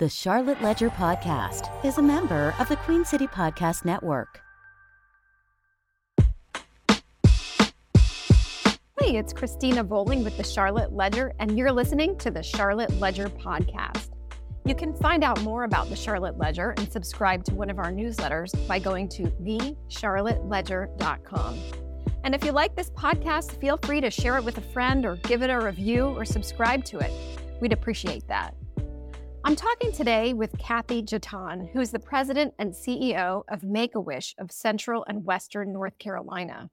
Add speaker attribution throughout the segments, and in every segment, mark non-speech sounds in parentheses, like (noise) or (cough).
Speaker 1: The Charlotte Ledger Podcast is a member of the Queen City Podcast Network.
Speaker 2: Hey, it's Cristina Bolling with the Charlotte Ledger, and you're listening to the Charlotte Ledger Podcast. You can find out more about the Charlotte Ledger and subscribe to one of our newsletters by going to thecharlotteledger.com. And if you like this podcast, feel free to share it with a friend or give it a review or subscribe to it. We'd appreciate that. I'm talking today with Kathy Jetton, who is the president and CEO of Make a Wish of Central and Western North Carolina.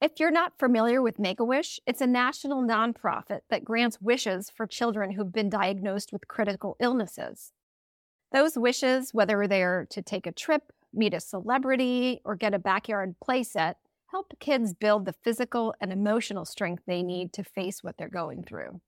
Speaker 2: If you're not familiar with Make a Wish, it's a national nonprofit that grants wishes for children who've been diagnosed with critical illnesses. Those wishes, whether they're to take a trip, meet a celebrity, or get a backyard playset, help kids build the physical and emotional strength they need to face what they're going through.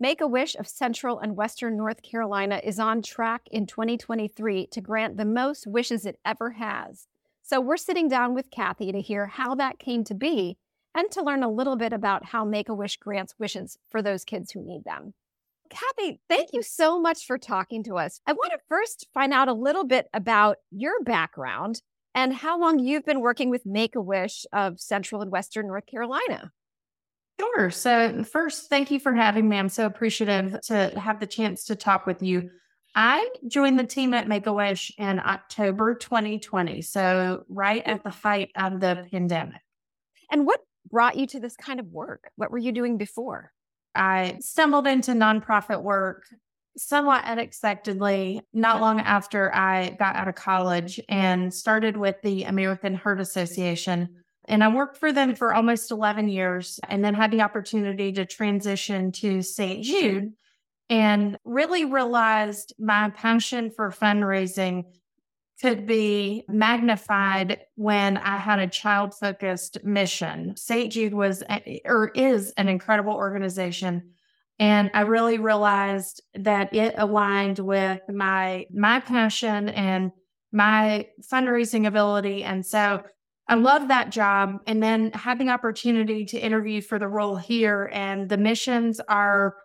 Speaker 2: Make a Wish of Central and Western North Carolina is on track in 2023 to grant the most wishes it ever has. So we're sitting down with Kathy to hear how that came to be and to learn a little bit about how Make a Wish grants wishes for those kids who need them. Kathy, thank you so much for talking to us. I want to first find out a little bit about your background and how long you've been working with Make a Wish of Central and Western North Carolina.
Speaker 3: Sure. So, first, thank you for having me. I'm so appreciative to have the chance to talk with you. I joined the team at Make a Wish in October 2020. So, right at the height of the pandemic.
Speaker 2: And what brought you to this kind of work? What were you doing before?
Speaker 3: I stumbled into nonprofit work somewhat unexpectedly not long after I got out of college and started with the American Heart Association and I worked for them for almost 11 years and then had the opportunity to transition to St. Jude and really realized my passion for fundraising could be magnified when I had a child focused mission. St. Jude was or is an incredible organization. And I really realized that it aligned with my my passion and my fundraising ability. And so I love that job. And then had the opportunity to interview for the role here, and the missions are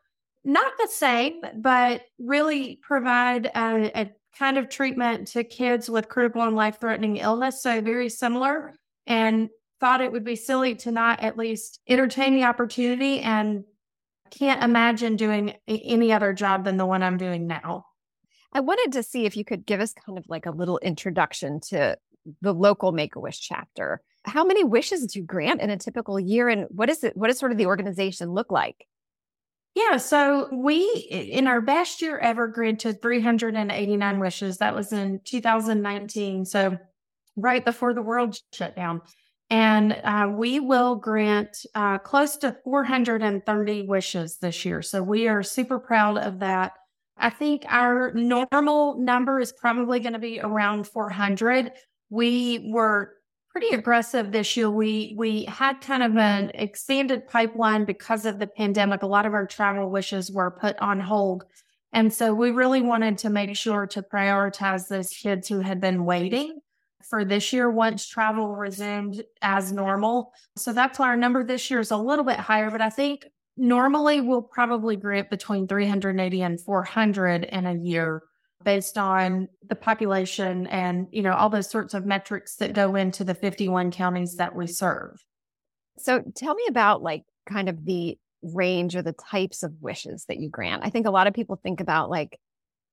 Speaker 3: not the same, but really provide a, a kind of treatment to kids with critical and life threatening illness. So very similar. And thought it would be silly to not at least entertain the opportunity and can't imagine doing any other job than the one I'm doing now.
Speaker 2: I wanted to see if you could give us kind of like a little introduction to the local Make a Wish chapter. How many wishes do you grant in a typical year, and what is it? What does sort of the organization look like?
Speaker 3: Yeah, so we in our best year ever granted 389 wishes. That was in 2019, so right before the world shut down. And uh, we will grant uh, close to 430 wishes this year. So we are super proud of that. I think our normal number is probably going to be around 400 we were pretty aggressive this year. We we had kind of an expanded pipeline because of the pandemic. A lot of our travel wishes were put on hold. And so we really wanted to make sure to prioritize those kids who had been waiting for this year once travel resumed as normal. So that's why our number this year is a little bit higher, but I think normally we'll probably grant between 380 and 400 in a year based on the population and you know all those sorts of metrics that go into the 51 counties that we serve.
Speaker 2: So tell me about like kind of the range or the types of wishes that you grant. I think a lot of people think about like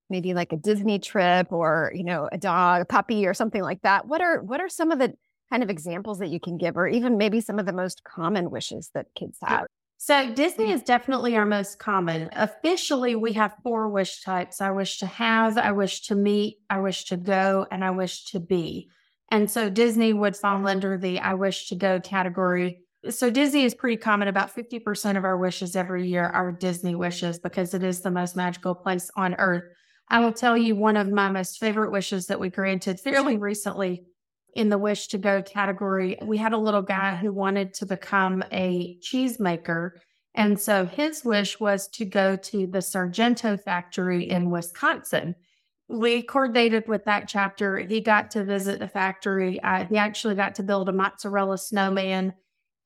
Speaker 2: maybe like a disney trip or you know a dog a puppy or something like that. What are what are some of the kind of examples that you can give or even maybe some of the most common wishes that kids have
Speaker 3: so Disney mm. is definitely our most common. Officially, we have four wish types. I wish to have, I wish to meet, I wish to go, and I wish to be. And so Disney would fall mm. under the I wish to go category. So Disney is pretty common. About 50% of our wishes every year are Disney wishes because it is the most magical place on earth. I will tell you one of my most favorite wishes that we granted fairly recently in the wish to go category, we had a little guy who wanted to become a cheesemaker. And so his wish was to go to the Sargento factory in Wisconsin. We coordinated with that chapter. He got to visit the factory. Uh, he actually got to build a mozzarella snowman.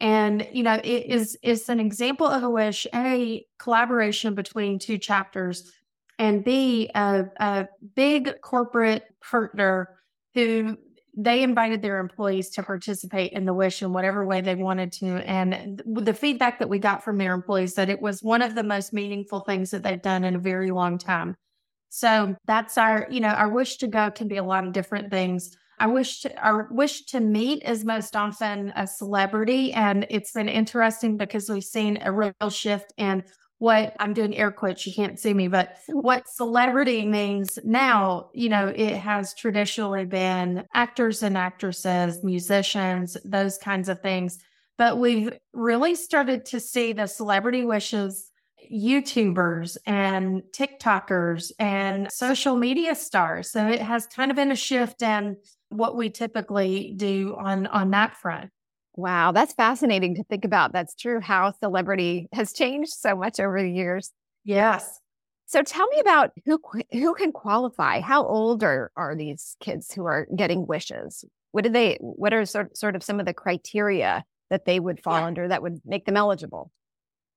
Speaker 3: And, you know, it is, it's an example of a wish, a collaboration between two chapters and B, a, a big corporate partner who they invited their employees to participate in the wish in whatever way they wanted to. And the feedback that we got from their employees that it was one of the most meaningful things that they've done in a very long time. So that's our, you know, our wish to go can be a lot of different things. I wish to, our wish to meet is most often a celebrity. And it's been interesting because we've seen a real shift in what I'm doing air quotes, you can't see me, but what celebrity means now, you know, it has traditionally been actors and actresses, musicians, those kinds of things. But we've really started to see the celebrity wishes YouTubers and TikTokers and social media stars. So it has kind of been a shift in what we typically do on on that front.
Speaker 2: Wow, that's fascinating to think about. That's true how celebrity has changed so much over the years.
Speaker 3: Yes.
Speaker 2: So tell me about who who can qualify. How old are are these kids who are getting wishes? What do they what are sort sort of some of the criteria that they would fall yeah. under that would make them eligible?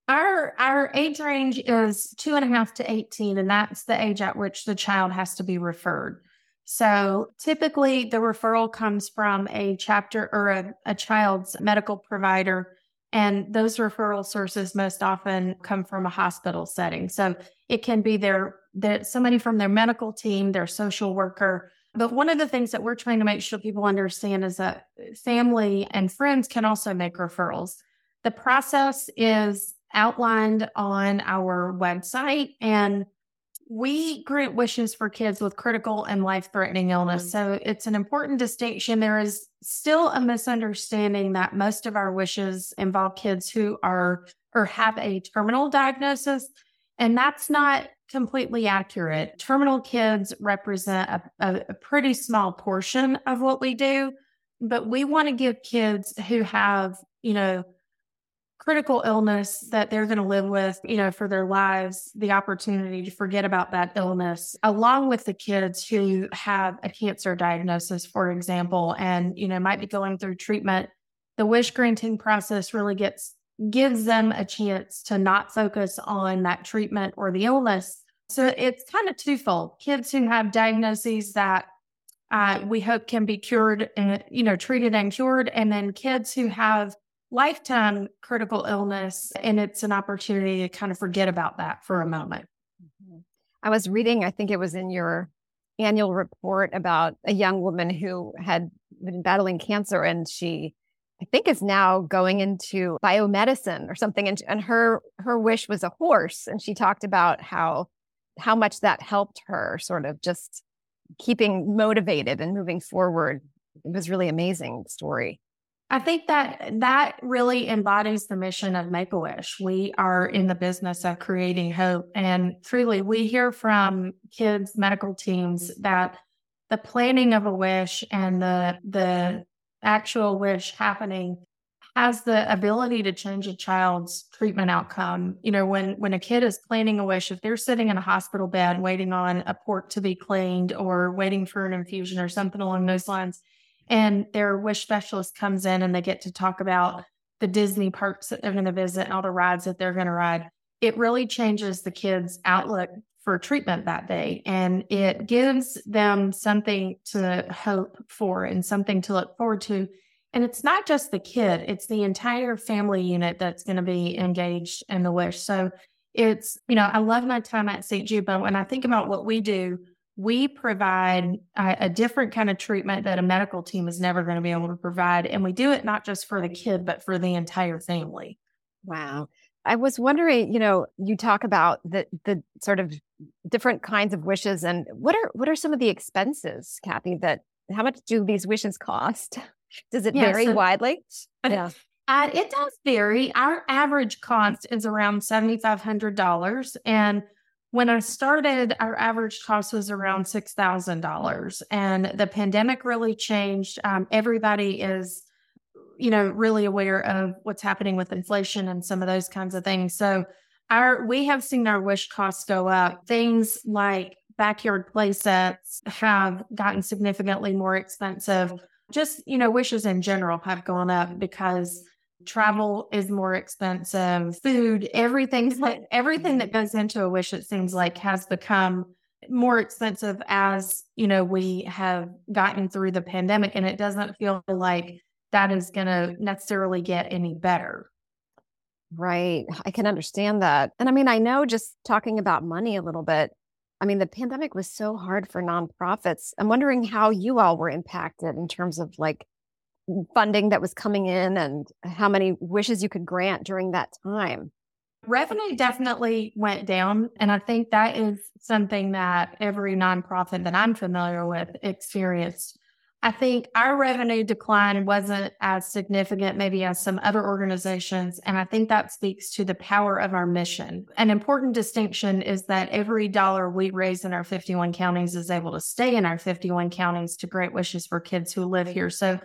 Speaker 3: Our our age range is two and a half to 18, and that's the age at which the child has to be referred. So typically, the referral comes from a chapter or a, a child's medical provider. And those referral sources most often come from a hospital setting. So it can be their, their somebody from their medical team, their social worker. But one of the things that we're trying to make sure people understand is that family and friends can also make referrals. The process is outlined on our website and we grant wishes for kids with critical and life threatening illness. Mm-hmm. So it's an important distinction. There is still a misunderstanding that most of our wishes involve kids who are or have a terminal diagnosis. And that's not completely accurate. Terminal kids represent a, a, a pretty small portion of what we do, but we want to give kids who have, you know, critical illness that they're going to live with, you know, for their lives, the opportunity to forget about that illness, along with the kids who have a cancer diagnosis, for example, and, you know, might be going through treatment. The wish granting process really gets gives them a chance to not focus on that treatment or the illness. So it's kind of twofold. Kids who have diagnoses that uh, we hope can be cured and, you know, treated and cured, and then kids who have lifetime critical illness and it's an opportunity to kind of forget about that for a moment.
Speaker 2: Mm-hmm. I was reading, I think it was in your annual report about a young woman who had been battling cancer and she I think is now going into biomedicine or something and, and her her wish was a horse and she talked about how how much that helped her sort of just keeping motivated and moving forward. It was really amazing story.
Speaker 3: I think that that really embodies the mission of Make a Wish. We are in the business of creating hope. And truly, we hear from kids' medical teams that the planning of a wish and the, the actual wish happening has the ability to change a child's treatment outcome. You know, when when a kid is planning a wish, if they're sitting in a hospital bed waiting on a port to be cleaned or waiting for an infusion or something along those lines, and their wish specialist comes in and they get to talk about the Disney parks that they're going to visit and all the rides that they're going to ride. It really changes the kids' outlook for treatment that day. And it gives them something to hope for and something to look forward to. And it's not just the kid, it's the entire family unit that's going to be engaged in the wish. So it's, you know, I love my time at St. Jude, but when I think about what we do, we provide a, a, different kind of treatment that a medical team is never going to be able to provide. And we do it not just for the kid, but for the entire family.
Speaker 2: Wow. I was wondering, you know, you talk about the the sort of different kinds of wishes and what are what are some of the expenses, Kathy, that how much do these wishes cost? (laughs) Does it yeah, vary so, widely? (laughs)
Speaker 3: Yeah. Uh, it does vary. Our average cost is around $7,500. And when I started, our average cost was around $6,000. And the pandemic really changed. Um, everybody is, you know, really aware of what's happening with inflation and some of those kinds of things. So, our we have seen our wish costs go up. Things like backyard play sets have gotten significantly more expensive. Just, you know, wishes in general have gone up because travel is more expensive, food, everything's like mm-hmm. everything that goes into a wish, it seems like has become more expensive as, you know, we have gotten through the pandemic and it doesn't feel like that is going to necessarily get any better.
Speaker 2: Right. I can understand that. And I mean, I know just talking about money a little bit, I mean, the pandemic was so hard for nonprofits. I'm wondering how you all were impacted in terms of like funding that was coming in and how many wishes you could grant during that time.
Speaker 3: Revenue definitely went down. And I think that is something that every nonprofit that I'm familiar with experienced. I think our revenue decline wasn't as significant, maybe as some other organizations. And I think that speaks to the power of our mission. An important distinction is that every dollar we raise in our 51 counties is able to stay in our 51 counties to great wishes for kids who live here. So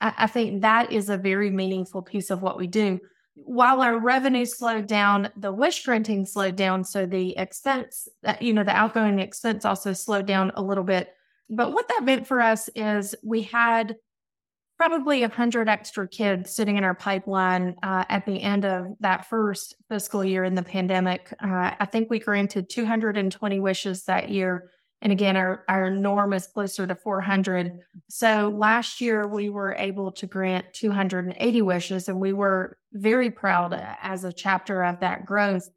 Speaker 3: I, think that is a very meaningful piece of what we do. While our revenue slowed down, the wish granting slowed down. So the expense, uh, you know, the outgoing expense also slowed down a little bit but what that meant for us is we had probably 100 extra kids sitting in our pipeline uh, at the end of that first fiscal year in the pandemic. Uh, I think we granted 220 wishes that year. And again, our, our norm is closer to 400. So last year we were able to grant 280 wishes, and we were very proud as a chapter of that growth.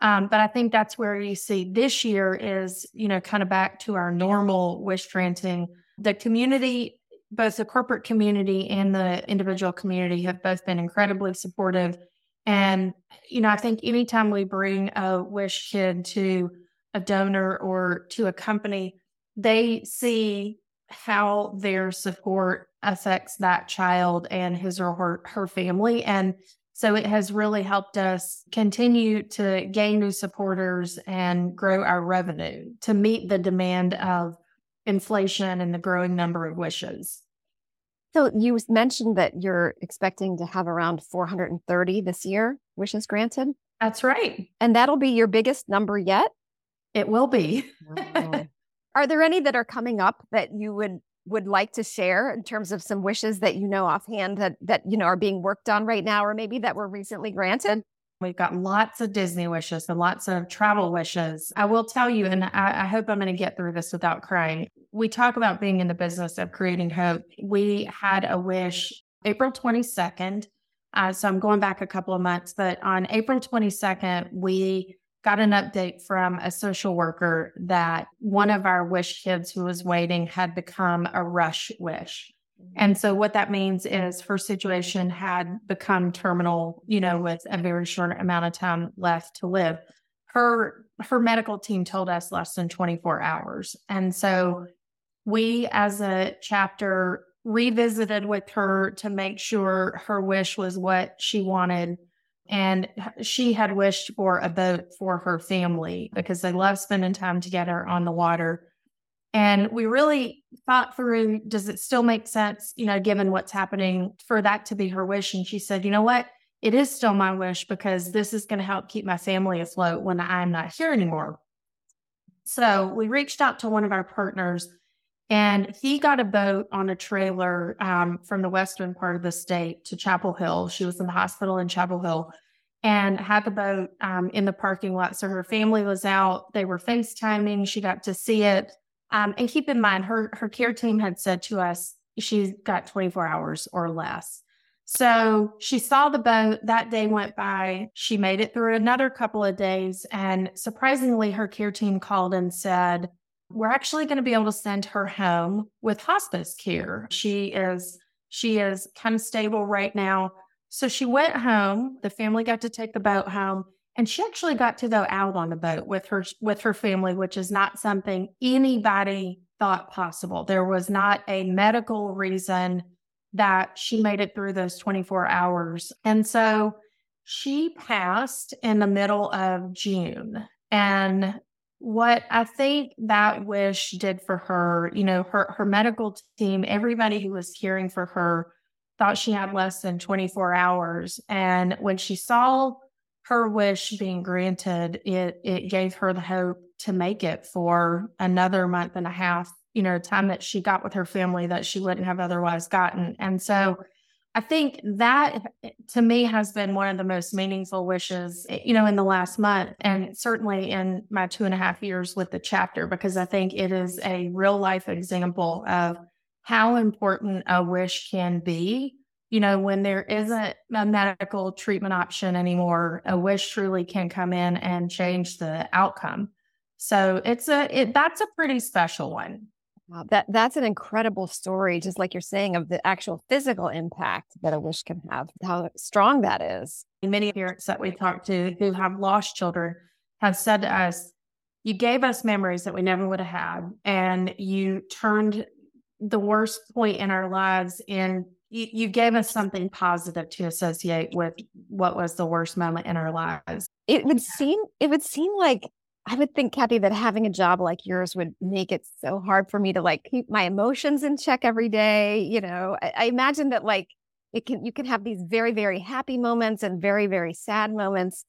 Speaker 3: Um, but I think that's where you see this year is, you know, kind of back to our normal wish granting. The community, both the corporate community and the individual community have both been incredibly supportive. And, you know, I think anytime we bring a wish kid to a donor or to a company, they see how their support affects that child and his or her, her family. And so it has really helped us continue to gain new supporters and grow our revenue to meet the demand of inflation and the growing number of wishes.
Speaker 2: So you mentioned that you're expecting to have around 430 this year wishes granted.
Speaker 3: That's right.
Speaker 2: And that'll be your biggest number yet?
Speaker 3: It will be. (laughs)
Speaker 2: Are there any that are coming up that you would would like to share in terms of some wishes that you know offhand that that you know are being worked on right now or maybe that were recently granted
Speaker 3: We've got lots of Disney wishes and lots of travel wishes. I will tell you, and I, I hope I'm going to get through this without crying. We talk about being in the business of creating hope. We had a wish April 22nd. Uh, so I'm going back a couple of months, but on April 22nd, we got an update from a social worker that one of our wish kids who was waiting had become a rush wish. And so what that means is her situation had become terminal, you know, with a very short amount of time left to live. Her her medical team told us less than 24 hours. And so we as a chapter revisited with her to make sure her wish was what she wanted and she had wished for a boat for her family because they love spending time together on the water. And we really thought through does it still make sense, you know, given what's happening, for that to be her wish? And she said, you know what? It is still my wish because this is going to help keep my family afloat when I'm not here anymore. So we reached out to one of our partners and he got a boat on a trailer um, from the western part of the state to Chapel Hill. She was in the hospital in Chapel Hill and had the boat um, in the parking lot. So her family was out. They were FaceTiming. She got to see it. Um, and keep in mind, her her care team had said to us she's got 24 hours or less. So she saw the boat. That day went by. She made it through another couple of days. And surprisingly, her care team called and said, we're actually going to be able to send her home with hospice care. She is she is kind of stable right now. So she went home. The family got to take the boat home and she actually got to go out on the boat with her with her family, which is not something anybody thought possible. There was not a medical reason that she made it through those 24 hours. And so she passed in the middle of June. And what I think that wish did for her, you know, her her medical team, everybody who was caring for her thought she had less than 24 hours. And when she saw her wish being granted, it it gave her the hope to make it for another month and a half, you know, time that she got with her family that she wouldn't have otherwise gotten. And so I think that to me has been one of the most meaningful wishes, eh, you know, in the last month and certainly in my two and a half years with the chapter, because I think it is a real life example of how important a wish can be. You know, when there isn't a medical treatment option anymore, a wish truly can come in and change the outcome. So it's a it, that's a pretty special one.
Speaker 2: Wow, that that's an incredible story, just like you're saying, of the actual physical impact that a wish can have. How strong that is.
Speaker 3: Many parents that we talk to who have lost children have said to us, "You gave us memories that we never would have had, and you turned the worst point in our lives and You, you gave us something positive to associate with what was the worst moment in our lives.
Speaker 2: It would seem it would seem like I would think, Kathy, that having a job like yours would make it so hard for me to like keep my emotions in check every day. You know, I, I imagine that like it can you can have these very, very happy moments and very, very sad moments.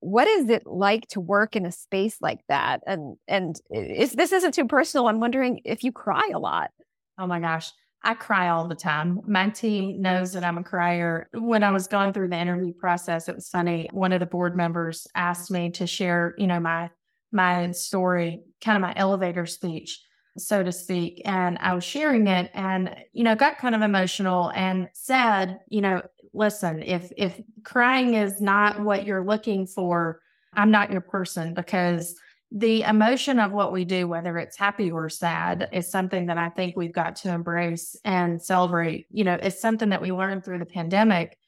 Speaker 2: What is it like to work in a space like that? And and if this isn't too personal, I'm wondering if you cry a lot.
Speaker 3: Oh my gosh. I cry all the time. My team knows that I'm a crier. When I was going through the interview process, it was funny. One of the board members asked me to share, you know, my my story, kind of my elevator speech, so to speak. And I was sharing it and, you know, got kind of emotional and said, you know, listen, if if crying is not what you're looking for, I'm not your person because the emotion of what we do, whether it's happy or sad, is something that I think we've got to embrace and celebrate. You know, it's something that we learned through the pandemic.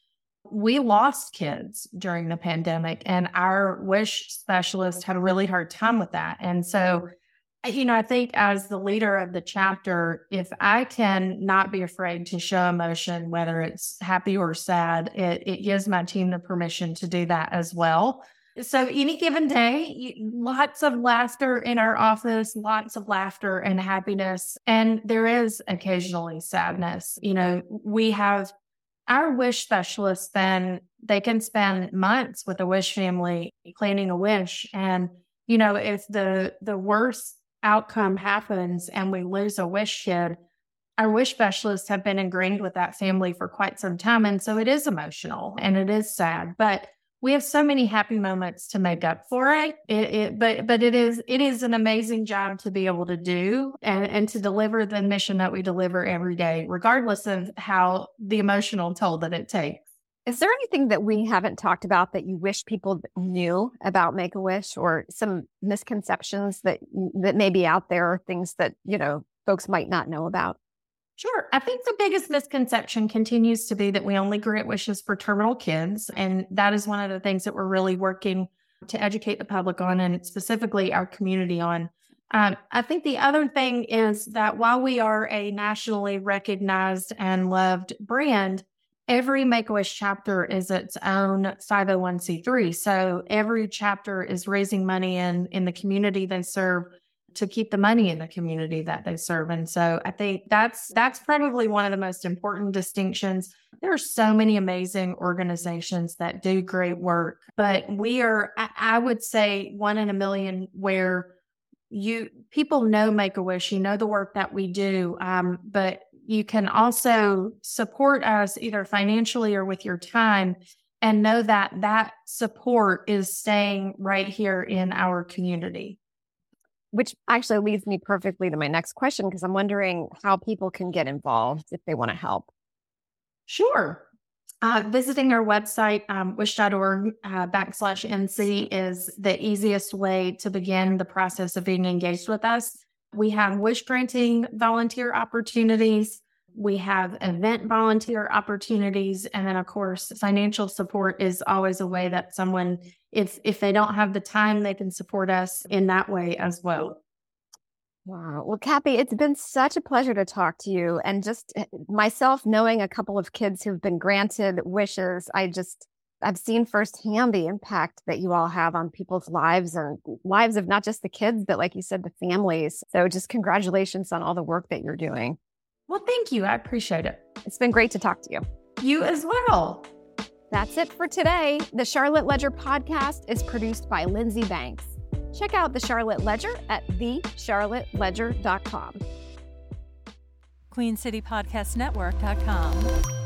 Speaker 3: We lost kids during the pandemic and our wish specialist had a really hard time with that. And so you know i think as the leader of the chapter if i can not be afraid to show emotion whether it's happy or sad it, it gives my team the permission to do that as well so any given day lots of laughter in our office lots of laughter and happiness and there is occasionally sadness. You know we have our wish specialists then they can spend months with a wish family planning a wish. And you know if the the worst outcome happens and we lose a wish kid our wish specialists have been ingrained with that family for quite some time. And so it is emotional and it is sad. But we have so many happy moments to make up for it. it, it but but it is it is an amazing job to be able to do and, and to deliver the mission that we deliver every day, regardless of how the emotional toll that it takes.
Speaker 2: Is there anything that we haven't talked about that you wish people knew about Make a Wish, or some misconceptions that that may be out there, or things that you know folks might not know about?
Speaker 3: Sure. I think the biggest misconception continues to be that we only grant wishes for terminal kids. And that is one of the things that we're really working to educate the public on and specifically our community on. Um, I think the other thing is that while we are a nationally recognized and loved brand, every Make a Wish chapter is its own 501c3. So every chapter is raising money in, in the community they serve to keep the money in the community that they serve. And so I think that's that's probably one of the most important distinctions. There are so many amazing organizations that do great work, but we are I, would say one in a million where you people know Make a Wish, you know the work that we do, um, but you can also support us either financially or with your time and know that that support is staying right here in our community
Speaker 2: which actually leads me perfectly to my next question because I'm wondering how people can get involved if they want to help.
Speaker 3: Sure. Uh, visiting our website, um, wish.org uh, backslash NC, is the easiest way to begin the process of being engaged with us. We have wish granting volunteer opportunities. We have event volunteer opportunities. And then, of course, financial support is always a way that someone if if they don't have the time, they can support us in that way as well.
Speaker 2: Wow. Well, Kathy, it's been such a pleasure to talk to you. And just eh, myself knowing a couple of kids who've been granted wishes, I just, I've seen firsthand the impact that you all have on people's lives and lives of not just the kids, but like you said, the families. So just congratulations on all the work that you're doing.
Speaker 3: Well, thank you. I appreciate it.
Speaker 2: It's been great to talk to you.
Speaker 3: You as well.
Speaker 2: That's it for today. The Charlotte Ledger podcast is produced by Lindsey Banks. Check out the Charlotte Ledger at thecharlotteledger.com.
Speaker 1: QueenCityPodcastNetwork.com.